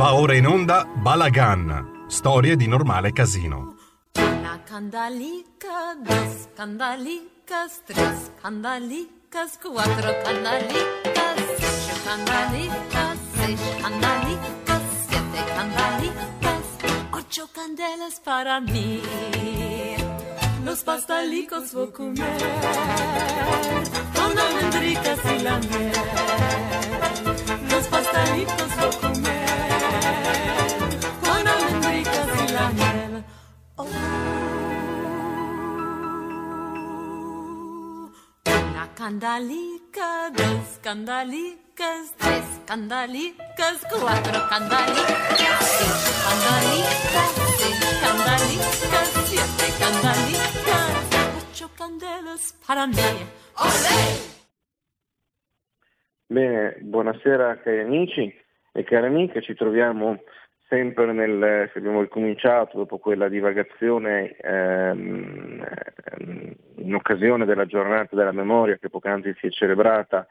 Va ora in onda Balagan, storie di normale casino. Una candalica, dos candalicas, tres candalicas, cuatro candalicas, cinco candalicas, seis candalicas, siete candalicas, ocho candelas para mí. Los pastalicos voy a comer con almendricas y la miel. Los pastelitos voy a comer con almendricas y la miel. Oh. Una candalica, dos candalicas, tres candalicas, cuatro candalicas, cinco candalicas, seis candalicas, siete candalicas, ocho candelas para mí. ¡Olé! Bene, buonasera cari amici e cari amiche, ci troviamo sempre nel, se abbiamo ricominciato dopo quella divagazione ehm, in occasione della giornata della memoria che poc'anzi si è celebrata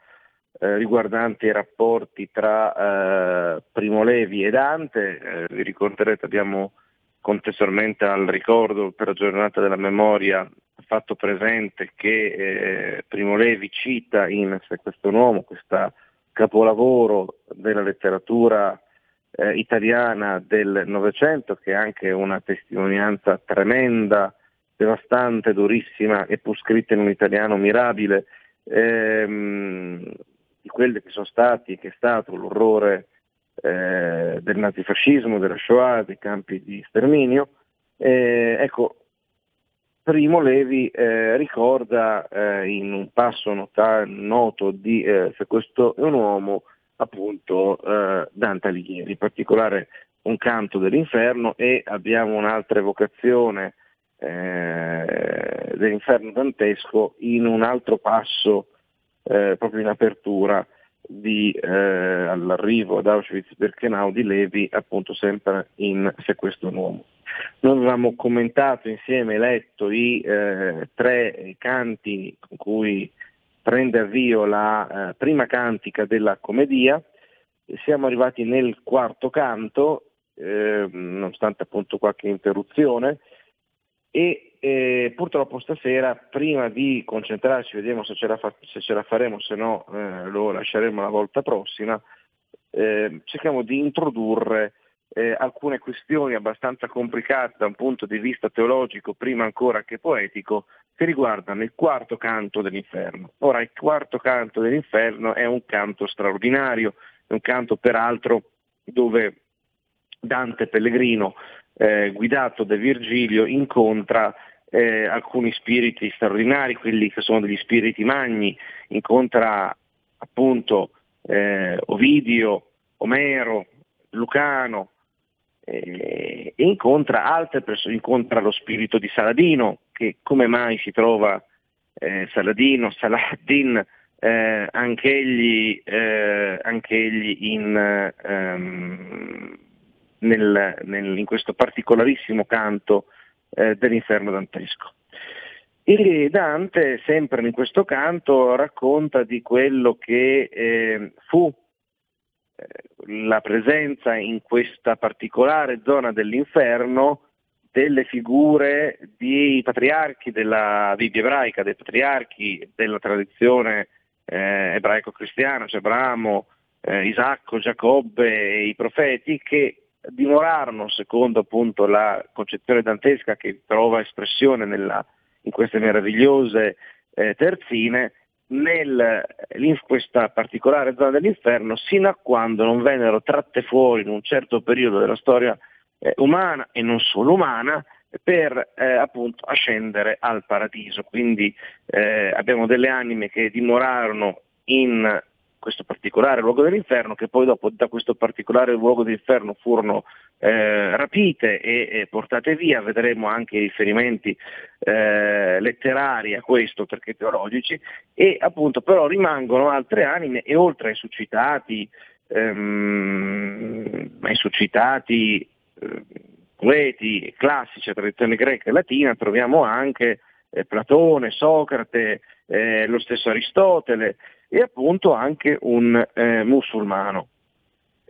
eh, riguardante i rapporti tra eh, Primo Levi e Dante, eh, vi ricorderete abbiamo contestualmente al ricordo per la giornata della memoria fatto presente che eh, Primo Levi cita in Se questo uomo, questo capolavoro della letteratura eh, italiana del Novecento, che è anche una testimonianza tremenda, devastante, durissima, e pur scritta in un italiano mirabile, ehm, di quelli che sono stati, che è stato l'orrore eh, del nazifascismo, della Shoah, dei campi di sterminio. Eh, ecco, Primo Levi eh, ricorda eh, in un passo nota- noto di eh, Se questo è un uomo appunto eh, Dante Alighieri, in particolare un canto dell'inferno e abbiamo un'altra evocazione dell'inferno dantesco in un altro passo proprio in apertura di, all'arrivo ad Auschwitz-Birkenau di Levi appunto sempre in Se questo è un uomo. Noi avevamo commentato insieme, letto i eh, tre canti con cui prende avvio la eh, prima cantica della commedia, siamo arrivati nel quarto canto, eh, nonostante appunto qualche interruzione, e eh, purtroppo stasera, prima di concentrarci, vediamo se ce la, fa- se ce la faremo, se no eh, lo lasceremo la volta prossima, eh, cerchiamo di introdurre eh, alcune questioni abbastanza complicate da un punto di vista teologico, prima ancora che poetico, che riguardano il quarto canto dell'inferno. Ora, il quarto canto dell'inferno è un canto straordinario, è un canto peraltro dove Dante Pellegrino, eh, guidato da Virgilio, incontra eh, alcuni spiriti straordinari, quelli che sono degli spiriti magni, incontra appunto eh, Ovidio, Omero, Lucano, eh, e incontra altre persone, incontra lo spirito di Saladino, che come mai si trova eh, Saladino, Saladin, eh, anch'egli, eh, anch'egli in, ehm, nel, nel, in, questo particolarissimo canto eh, dell'inferno dantesco. E Dante, sempre in questo canto, racconta di quello che eh, fu la presenza in questa particolare zona dell'inferno delle figure dei patriarchi della Bibbia ebraica, dei patriarchi della tradizione eh, ebraico-cristiana, cioè Abramo, eh, Isacco, Giacobbe e i profeti che dimorarono, secondo appunto la concezione dantesca che trova espressione nella, in queste meravigliose eh, terzine, nel, in questa particolare zona dell'inferno sino a quando non vennero tratte fuori in un certo periodo della storia eh, umana e non solo umana per eh, appunto ascendere al paradiso. Quindi eh, abbiamo delle anime che dimorarono in questo particolare luogo dell'inferno, che poi dopo da questo particolare luogo dell'inferno furono eh, rapite e, e, portate via, vedremo anche i riferimenti eh, letterari a questo perché teologici, e appunto però rimangono altre anime e oltre ai suscitati, ehm, ai suscitati eh, poeti classici, tradizione greca e latina, troviamo anche eh, Platone, Socrate, eh, lo stesso Aristotele, e appunto anche un eh, musulmano.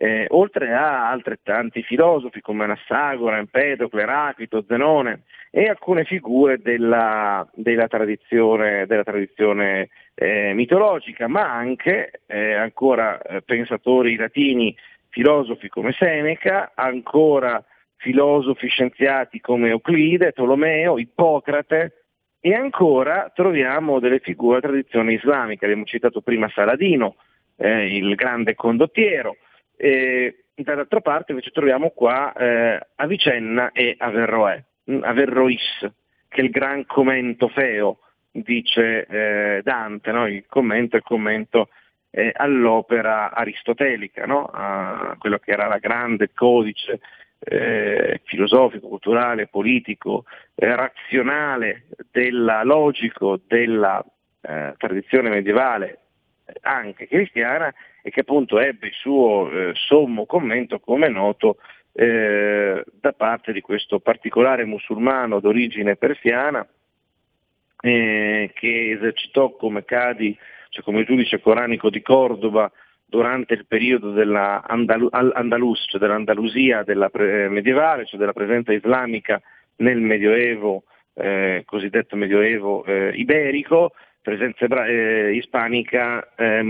eh, oltre a altrettanti filosofi come Anassagora, Empedocle, Eraclito, Zenone e alcune figure della, della tradizione, della tradizione eh, mitologica, ma anche eh, ancora eh, pensatori latini, filosofi come Seneca, ancora filosofi scienziati come Euclide, Tolomeo, Ippocrate e ancora troviamo delle figure della tradizione islamica, abbiamo citato prima Saladino, eh, il grande condottiero, e dall'altra parte invece troviamo qua eh, Avicenna e Averroè, mm, Averrois, che è il gran commento feo, dice eh, Dante, no? il commento è il commento eh, all'opera aristotelica, no? a quello che era la grande codice eh, filosofico, culturale, politico, eh, razionale, della, logico della eh, tradizione medievale anche cristiana e che appunto ebbe il suo eh, sommo commento, come è noto, eh, da parte di questo particolare musulmano d'origine persiana eh, che esercitò come cadi, cioè come giudice coranico di Cordova durante il periodo dell'Andalus, cioè dell'Andalusia della pre- medievale, cioè della presenza islamica nel Medioevo, eh, cosiddetto Medioevo eh, iberico, presenza eh, ispanica, eh,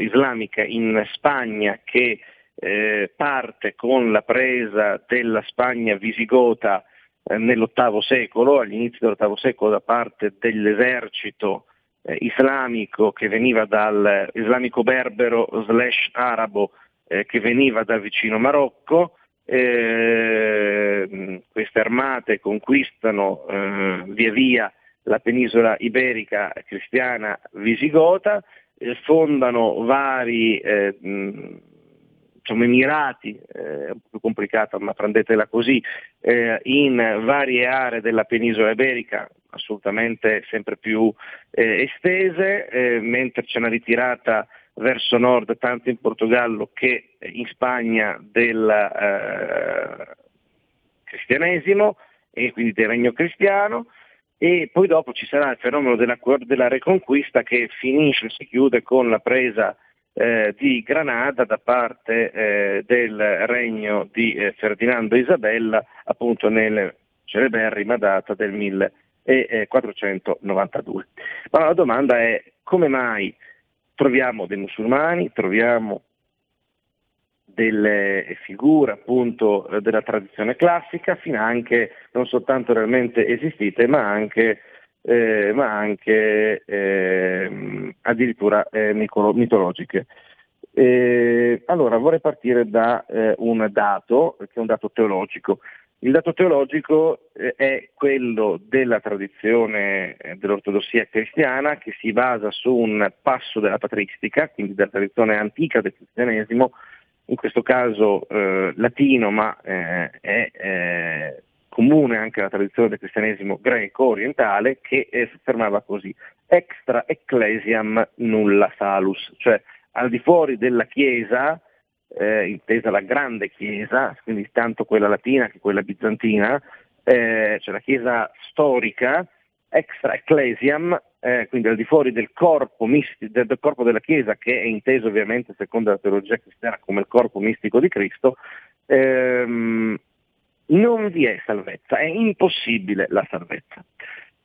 islamica in Spagna che eh, parte con la presa della Spagna visigota eh, nell'VIII secolo, agli inizi dell'VIII secolo da parte dell'esercito eh, islamico che veniva dal islamico berbero slash arabo eh, che veniva dal vicino Marocco. queste armate conquistano via via la penisola iberica cristiana visigota, eh, fondano vari eh, insomma, emirati, eh, un po' più complicata ma prendetela così, eh, in varie aree della penisola iberica, assolutamente sempre più eh, estese, eh, mentre c'è una ritirata verso nord tanto in Portogallo che in Spagna del cristianesimo e quindi del regno cristiano. E poi dopo ci sarà il fenomeno della, della reconquista che finisce, si chiude con la presa eh, di Granada da parte eh, del regno di eh, Ferdinando e Isabella appunto nel celeberrima data del 1492. Ma la domanda è come mai troviamo dei musulmani, troviamo delle figure appunto eh, della tradizione classica, fino anche non soltanto realmente esistite, ma anche, eh, ma anche eh, addirittura eh, mitologiche. allora vorrei partire da eh, un dato, che è un dato teologico. Il dato teologico eh, è quello della tradizione dell'ortodossia cristiana che si basa su un passo della patristica, quindi della tradizione antica del cristianesimo, in questo caso eh, latino, ma eh, è eh, comune anche alla tradizione del cristianesimo greco-orientale, che si affermava così, extra ecclesiam nulla salus, cioè al di fuori della Chiesa, eh, intesa la grande Chiesa, quindi tanto quella latina che quella bizantina, eh, cioè la Chiesa storica, extra ecclesiam, eh, quindi al di fuori del corpo, misti- del corpo, della Chiesa, che è inteso ovviamente secondo la teologia cristiana come il corpo mistico di Cristo, ehm, non vi è salvezza, è impossibile la salvezza.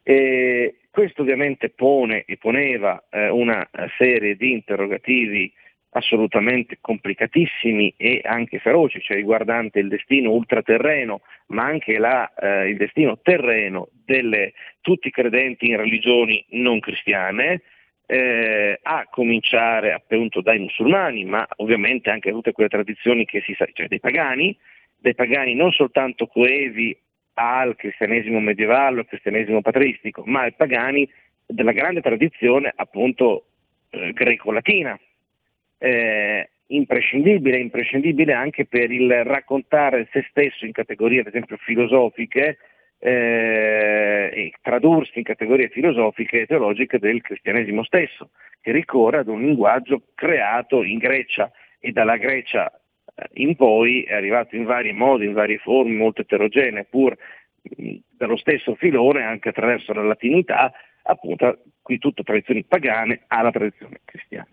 E questo ovviamente pone e poneva eh, una serie di interrogativi assolutamente complicatissimi e anche feroci, cioè riguardante il destino ultraterreno, ma anche la, eh, il destino terreno di tutti i credenti in religioni non cristiane, eh, a cominciare appunto dai musulmani, ma ovviamente anche tutte quelle tradizioni che si sa, cioè dei pagani, dei pagani non soltanto coevi al cristianesimo medievale, al cristianesimo patristico, ma ai pagani della grande tradizione appunto eh, greco-latina, eh, imprescindibile, imprescindibile anche per il raccontare se stesso in categorie ad esempio filosofiche eh, e tradursi in categorie filosofiche e teologiche del cristianesimo stesso, che ricorre ad un linguaggio creato in Grecia e dalla Grecia eh, in poi è arrivato in vari modi, in varie forme, molto eterogenee, pur dallo stesso filone, anche attraverso la latinità, appunto qui tutte tradizioni pagane alla tradizione cristiana.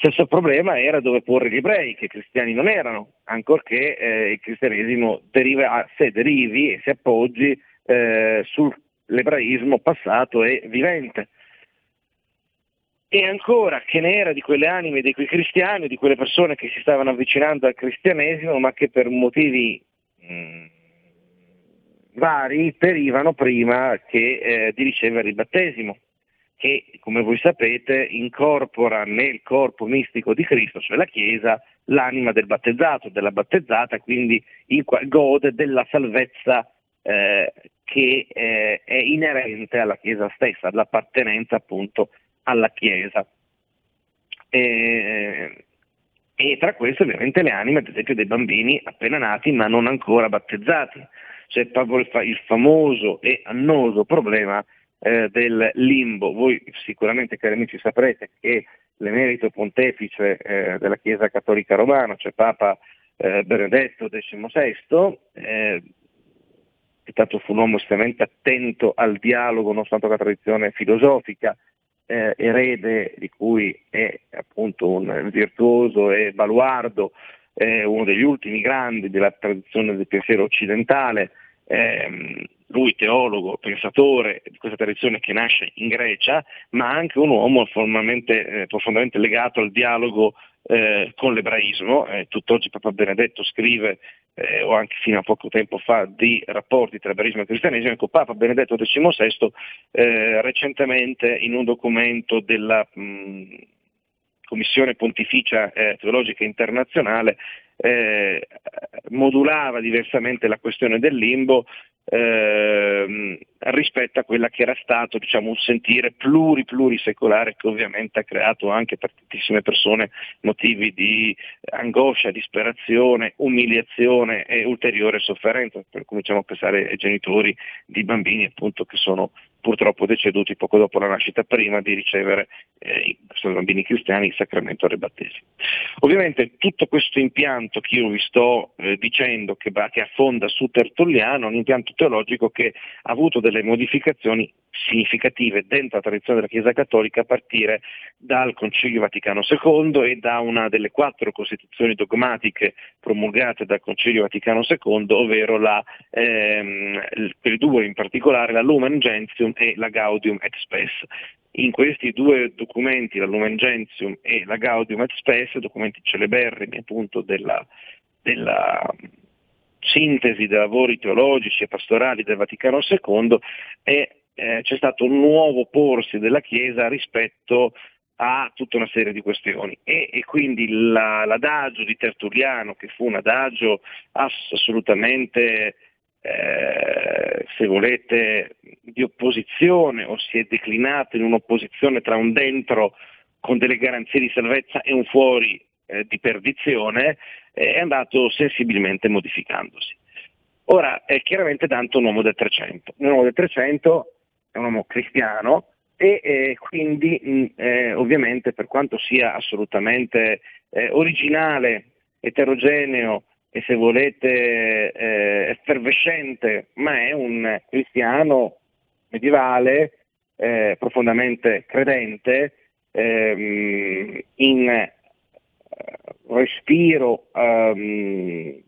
Stesso problema era dove porre gli ebrei, che cristiani non erano, ancorché eh, il cristianesimo deriva, se derivi e si appoggi eh, sull'ebraismo passato e vivente. E ancora che ne era di quelle anime, di quei cristiani, di quelle persone che si stavano avvicinando al cristianesimo, ma che per motivi mh, mm, vari perivano prima che, eh, di ricevere il battesimo che, come voi sapete, incorpora nel corpo mistico di Cristo, cioè la Chiesa, l'anima del battezzato, della battezzata, quindi gode della salvezza eh, che eh, è inerente alla Chiesa stessa, all'appartenenza appunto alla Chiesa. E, e tra queste ovviamente le anime, ad esempio, dei bambini appena nati ma non ancora battezzati. C'è proprio il famoso e annoso problema eh, del limbo. Voi sicuramente, cari amici, saprete che l'emerito pontefice eh, della Chiesa Cattolica Romana, cioè Papa eh, Benedetto XVI, eh, tanto fu un uomo estremamente attento al dialogo, nonostante la tradizione filosofica, eh, erede di cui è appunto un virtuoso e baluardo, eh, uno degli ultimi grandi della tradizione del pensiero occidentale, ehm, lui teologo, pensatore di questa tradizione che nasce in Grecia, ma anche un uomo eh, profondamente legato al dialogo eh, con l'ebraismo. Eh, tutt'oggi Papa Benedetto scrive, eh, o anche fino a poco tempo fa, di rapporti tra ebraismo e cristianesimo. Ecco, Papa Benedetto XVI eh, recentemente in un documento della mh, Commissione Pontificia eh, Teologica Internazionale eh, modulava diversamente la questione del limbo eh, rispetto a quella che era stato diciamo, un sentire pluri plurisecolare che ovviamente ha creato anche per tantissime persone motivi di angoscia, disperazione, umiliazione e ulteriore sofferenza, per cominciamo a pensare ai genitori di bambini appunto che sono purtroppo deceduti poco dopo la nascita prima di ricevere, eh, sono bambini cristiani, il sacramento del battesimo. Ovviamente tutto questo impianto che io vi sto eh, dicendo che, che affonda su Tertulliano è un impianto teologico che ha avuto delle modificazioni significative dentro la tradizione della Chiesa Cattolica a partire dal Concilio Vaticano II e da una delle quattro costituzioni dogmatiche promulgate dal Concilio Vaticano II, ovvero la, ehm, per due in particolare la Lumen Gentium e la Gaudium et Spes. In questi due documenti, la Lumen Gentium e la Gaudium et Spes, documenti celeberrimi appunto della, della sintesi dei lavori teologici e pastorali del Vaticano II, è, eh, c'è stato un nuovo porsi della Chiesa rispetto a tutta una serie di questioni e, e quindi la, l'adagio di Tertulliano, che fu un adagio assolutamente eh, se volete, di opposizione o si è declinato in un'opposizione tra un dentro con delle garanzie di salvezza e un fuori eh, di perdizione, eh, è andato sensibilmente modificandosi. Ora, è chiaramente Dante un uomo del 300. Un uomo del 300 è un uomo cristiano e eh, quindi mh, eh, ovviamente per quanto sia assolutamente eh, originale, eterogeneo e se volete eh, effervescente, ma è un cristiano medievale, eh, profondamente credente, ehm, in eh, respiro ehm,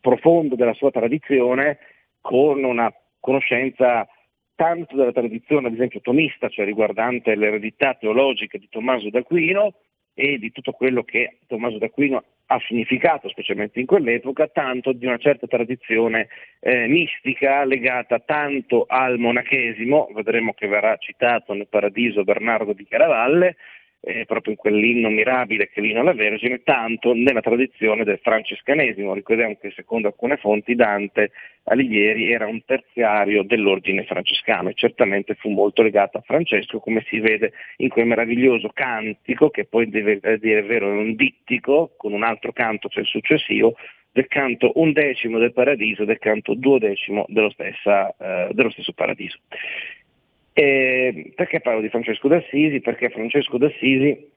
profondo della sua tradizione, con una conoscenza tanto della tradizione, ad esempio, tomista, cioè riguardante l'eredità teologica di Tommaso d'Aquino, e di tutto quello che Tommaso d'Aquino ha significato, specialmente in quell'epoca, tanto di una certa tradizione eh, mistica legata tanto al monachesimo, vedremo che verrà citato nel Paradiso Bernardo di Chiaravalle, eh, proprio in quell'inno mirabile che vino alla Vergine, tanto nella tradizione del francescanesimo. Ricordiamo che secondo alcune fonti Dante Alighieri era un terziario dell'ordine francescano e certamente fu molto legato a Francesco, come si vede in quel meraviglioso cantico, che poi deve eh, dire vero è un dittico, con un altro canto, cioè il successivo, del canto undecimo del paradiso, del canto duodecimo dello, stessa, eh, dello stesso paradiso. Eh, perché parlo di Francesco d'Assisi? Perché Francesco d'Assisi,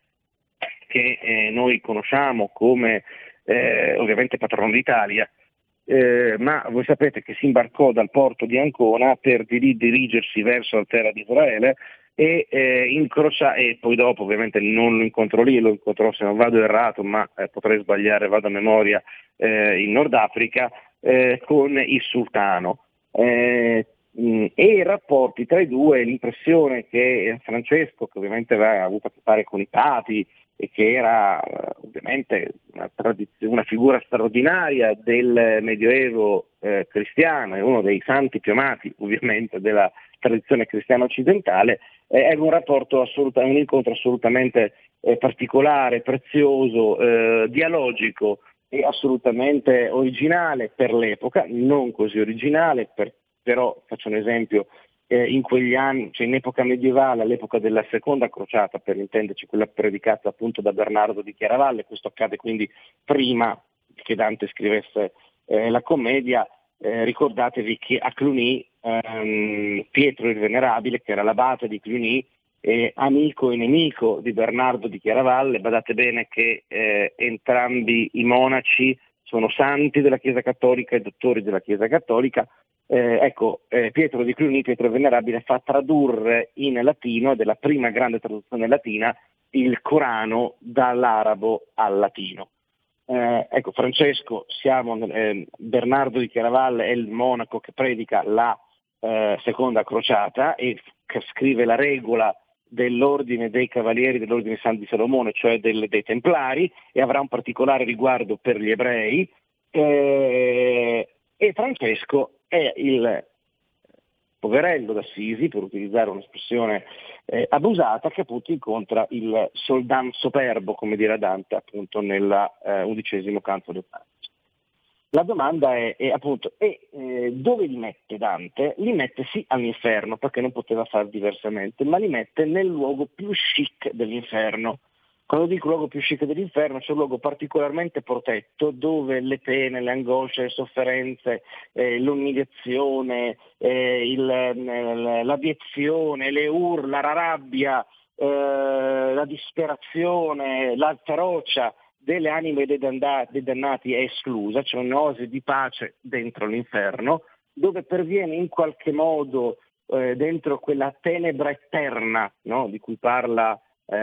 che eh, noi conosciamo come eh, ovviamente patrono d'Italia, eh, ma voi sapete che si imbarcò dal porto di Ancona per dirigersi verso la terra di Israele e, eh, incrocia, e poi dopo ovviamente non lo incontro lì, lo incontrò se non vado errato, ma eh, potrei sbagliare, vado a memoria, in Nord Africa, con il sultano. Eh, e i rapporti tra i due, l'impressione che Francesco, che ovviamente aveva avuto a che fare con i papi, e che era eh, ovviamente una, una, figura straordinaria del Medioevo eh, cristiano e uno dei santi più amati ovviamente della tradizione cristiana occidentale, eh, è un rapporto assolutamente, un incontro assolutamente eh, particolare, prezioso, eh, dialogico e assolutamente originale per l'epoca, non così originale, per, però faccio un esempio, eh, in quegli anni, cioè in epoca medievale, all'epoca della seconda crociata, per intenderci quella predicata appunto da Bernardo di Chiaravalle, questo accade quindi prima che Dante scrivesse eh, la commedia, eh, ricordatevi che a Cluny ehm, Pietro il Venerabile, che era l'abate di Cluny, amico e nemico di Bernardo di Chiaravalle, badate bene che eh, entrambi i monaci sono santi della Chiesa Cattolica e dottori della Chiesa Cattolica, eh, ecco, eh, Pietro di Cluny, Pietro Venerabile, fa tradurre in latino, ed è la prima grande traduzione latina, il Corano dall'arabo al latino. Eh, ecco, Francesco, siamo, eh, Bernardo di Chiaravalle è il monaco che predica la eh, seconda crociata e che scrive la regola dell'ordine dei cavalieri dell'ordine San di Salomone, cioè del, dei Templari, e avrà un particolare riguardo per gli ebrei. Eh, e Francesco è il poverello d'Assisi, per utilizzare un'espressione eh, abusata, che appunto incontra il soldan superbo, come dirà Dante appunto nell'undicesimo eh, canto del Pancio. La domanda è, è appunto, e, eh, dove li mette Dante? Li mette sì all'inferno, perché non poteva fare diversamente, ma li mette nel luogo più chic dell'inferno, quando dico luogo più chic dell'inferno, c'è un luogo particolarmente protetto dove le pene, le angosce, le sofferenze, eh, l'umiliazione, eh, il, eh, l'abiezione, le urla, la rabbia, eh, la disperazione, la ferocia delle anime dei, danda- dei dannati è esclusa, c'è un'oasi di pace dentro l'inferno, dove perviene in qualche modo eh, dentro quella tenebra eterna no? di cui parla eh,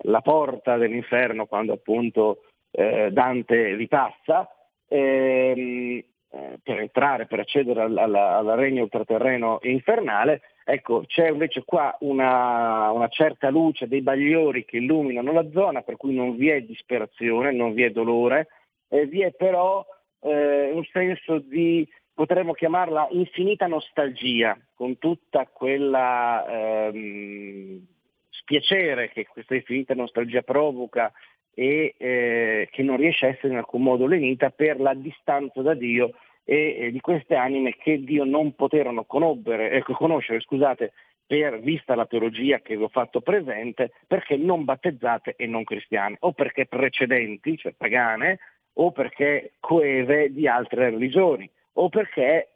la porta dell'inferno quando appunto eh, Dante ripassa ehm, eh, per entrare, per accedere al, al, al, regno ultraterreno infernale. Ecco, c'è invece qua una, una, certa luce dei bagliori che illuminano la zona, per cui non vi è disperazione, non vi è dolore, vi è però eh, un senso di potremmo chiamarla infinita nostalgia, con tutta quella ehm, spiacere che questa infinita nostalgia provoca e eh, che non riesce a essere in alcun modo lenita per la distanza da Dio e eh, di queste anime che Dio non poterono eh, conoscere scusate, per vista la teologia che vi ho fatto presente, perché non battezzate e non cristiane, o perché precedenti, cioè pagane, o perché coeve di altre religioni, o perché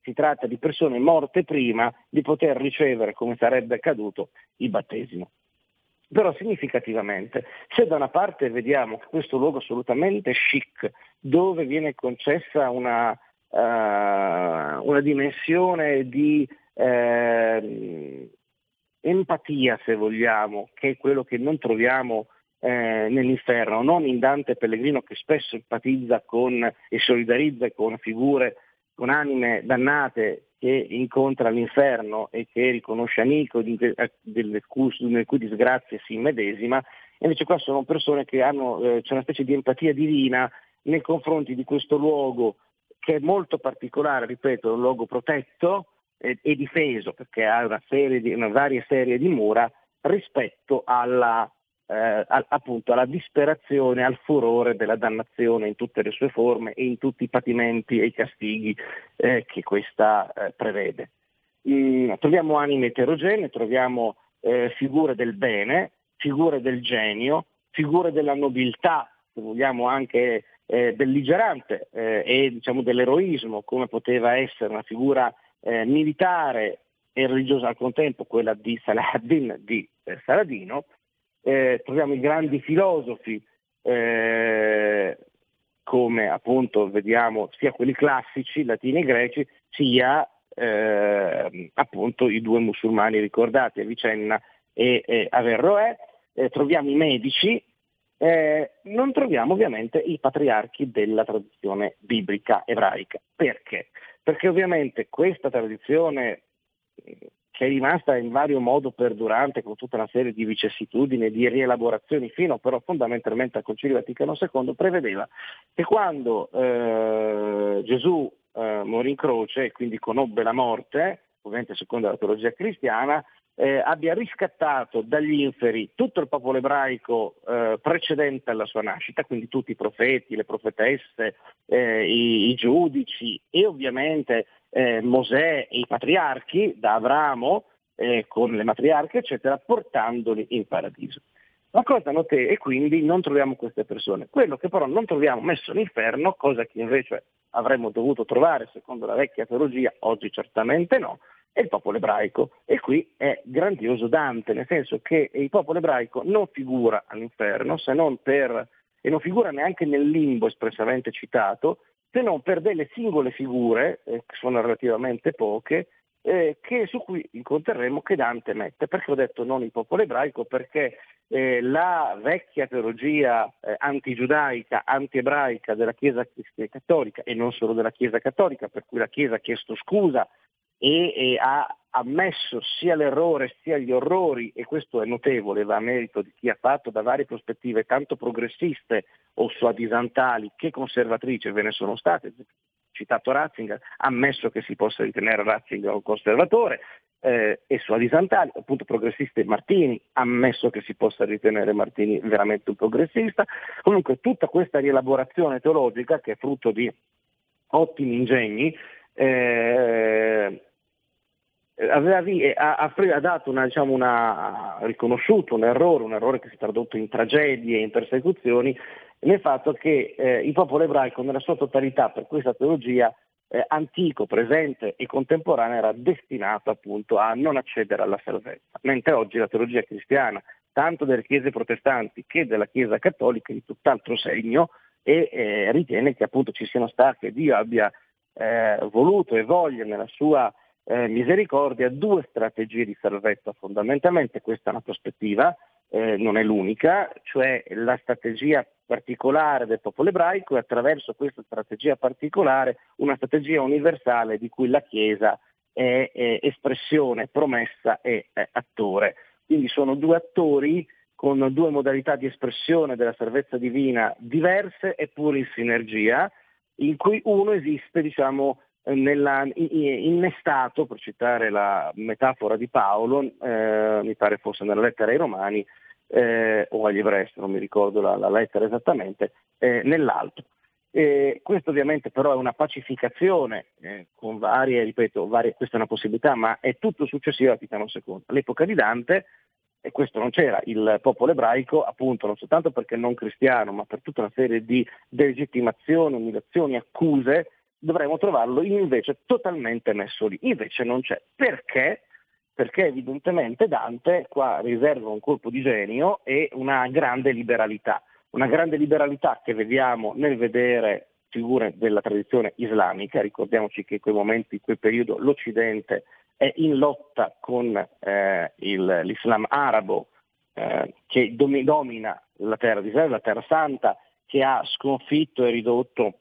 si tratta di persone morte prima di poter ricevere, come sarebbe accaduto, il battesimo. Però significativamente, se da una parte vediamo questo luogo assolutamente chic, dove viene concessa una, uh, una dimensione di uh, empatia, se vogliamo, che è quello che non troviamo eh, nell'inferno, non in Dante Pellegrino che spesso empatizza con e solidarizza con figure con anime dannate che incontra l'inferno e che riconosce amico eh, nelle cui disgrazie si immedesima, invece qua sono persone che hanno, eh, c'è una specie di empatia divina nei confronti di questo luogo che è molto particolare, ripeto, è un luogo protetto e, e difeso perché ha una, di, una varia serie di mura rispetto alla eh, appunto alla disperazione, al furore della dannazione in tutte le sue forme e in tutti i patimenti e i castighi eh, che questa eh, prevede. Mm, troviamo anime eterogenee, troviamo eh, figure del bene, figure del genio, figure della nobiltà, se vogliamo anche eh, belligerante eh, e diciamo, dell'eroismo, come poteva essere una figura militare e religiosa al contempo, quella di Saladin di Saladino, eh, troviamo i grandi filosofi, eh, come appunto vediamo sia quelli classici, latini e greci, sia eh, appunto i due musulmani ricordati, Avicenna e, e Averroè, eh, troviamo i medici, eh, non troviamo ovviamente i patriarchi della tradizione biblica ebraica. Perché? Perché ovviamente questa tradizione che è rimasta in vario modo perdurante con tutta una serie di vicissitudini di rielaborazioni fino però fondamentalmente al Concilio Vaticano II, prevedeva che quando eh, Gesù eh, morì in croce e quindi conobbe la morte, ovviamente secondo la teologia cristiana, eh, abbia riscattato dagli inferi tutto il popolo ebraico eh, precedente alla sua nascita, quindi tutti i profeti, le profetesse, eh, i, i, giudici e ovviamente eh, Mosè e i patriarchi, da Abramo eh, con le matriarche, eccetera, portandoli in paradiso. La cosa note e quindi non troviamo queste persone. Quello che però non troviamo messo all'inferno, cosa che invece avremmo dovuto trovare secondo la vecchia teologia, oggi certamente no, è il popolo ebraico. E qui è grandioso Dante, nel senso che il popolo ebraico non figura all'inferno se non per, e non figura neanche nel limbo espressamente citato, se non per delle singole figure, eh, che sono relativamente poche, eh, che, su cui incontreremo che Dante mette. Perché ho detto non il popolo ebraico? Perché eh, la vecchia teologia eh, antigiudaica, antiebraica della Chiesa cattolica e non solo della Chiesa cattolica, per cui la Chiesa ha chiesto scusa e, e, ha ammesso sia l'errore sia gli orrori, e questo è notevole, va a merito di chi ha fatto da varie prospettive, tanto progressiste o suadisantali che conservatrici ve ne sono state, citato Ratzinger, ammesso che si possa ritenere Ratzinger un conservatore, eh, e suadisantali, appunto progressiste Martini, ammesso che si possa ritenere Martini veramente un progressista, comunque tutta questa rielaborazione teologica che è frutto di ottimi ingegni, eh, aveva, ha, ha, dato una, diciamo una, riconosciuto un errore, un errore che si è tradotto in tragedie in persecuzioni, nel fatto che eh, il popolo ebraico nella sua totalità per questa teologia eh, antico, presente e contemporaneo era destinato appunto a non accedere alla salvezza, mentre oggi la teologia cristiana, tanto delle chiese protestanti che della Chiesa cattolica, è di tutt'altro segno e eh, ritiene che appunto ci siano stati, che Dio abbia eh, voluto e voglia nella sua eh, misericordia due strategie di salvezza fondamentalmente, questa è una prospettiva, eh, non è l'unica, cioè la strategia particolare del popolo ebraico e attraverso questa strategia particolare una strategia universale di cui la Chiesa è, è espressione, promessa e attore. Quindi sono due attori con due modalità di espressione della salvezza divina diverse eppure in sinergia, in cui uno esiste diciamo, nella, innestato, per citare la metafora di Paolo, eh, mi pare fosse nella lettera ai Romani eh, o agli ebrei, non mi ricordo la, la lettera esattamente, eh, nell'alto. questo ovviamente però è una pacificazione eh, con varie, ripeto, varie, questa è una possibilità, ma è tutto successivo a Titano II. All'epoca di Dante, e questo non c'era, il popolo ebraico, appunto, non soltanto perché non cristiano, ma per tutta una serie di delegittimazioni, umiliazioni, accuse, dovremmo trovarlo invece totalmente messo lì. Invece non c'è. Perché? Perché evidentemente Dante qua riserva un colpo di genio e una grande liberalità. Una grande liberalità che vediamo nel vedere figure della tradizione islamica, ricordiamoci che in quei momenti, in quel periodo l'Occidente è in lotta con eh, il, l'Islam arabo eh, che domina la terra di Israele, la terra santa, che ha sconfitto e ridotto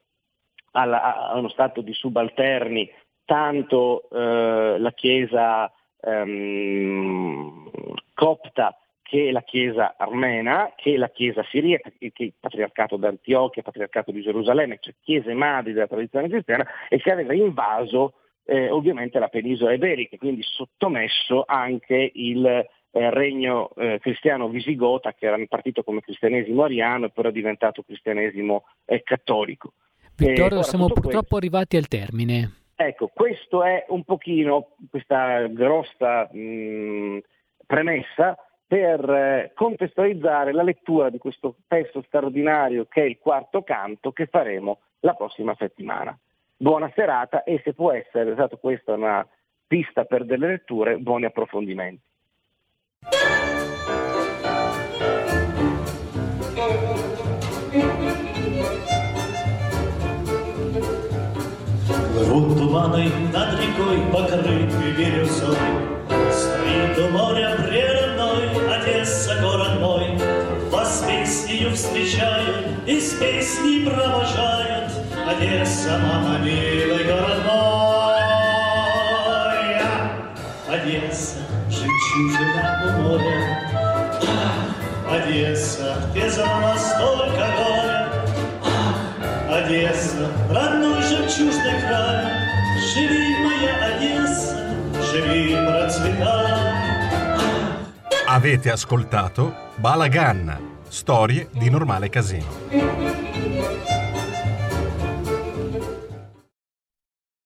alla, a uno stato di subalterni tanto eh, la Chiesa ehm, copta che la Chiesa armena, che la Chiesa siriaca, che il patriarcato d'Antiochia, il patriarcato di Gerusalemme, cioè chiese madri della tradizione cristiana, e che aveva invaso eh, ovviamente la penisola iberica, quindi sottomesso anche il eh, regno eh, cristiano visigota che era partito come cristianesimo ariano e poi era diventato cristianesimo eh, cattolico. Vittorio, siamo purtroppo questo, arrivati al termine. Ecco, questo è un pochino questa grossa mh, premessa per eh, contestualizzare la lettura di questo testo straordinario che è il quarto canto che faremo la prossima settimana. Buona serata e se può essere, esatto, questa una pista per delle letture, buoni approfondimenti. Вот туманы над рекой покрыты бирюзой, Стоит у моря прерывной Одесса, город мой. Вас песнею встречают и с песней провожают, Одесса, мама, милый город мой. Одесса, жемчужина у моря, Одесса, где за нас столько горя, Одесса, родной жемчужный край, Живи, моя Одесса, живи, процветай. Avete ascoltato Balagan, storie di normale casino.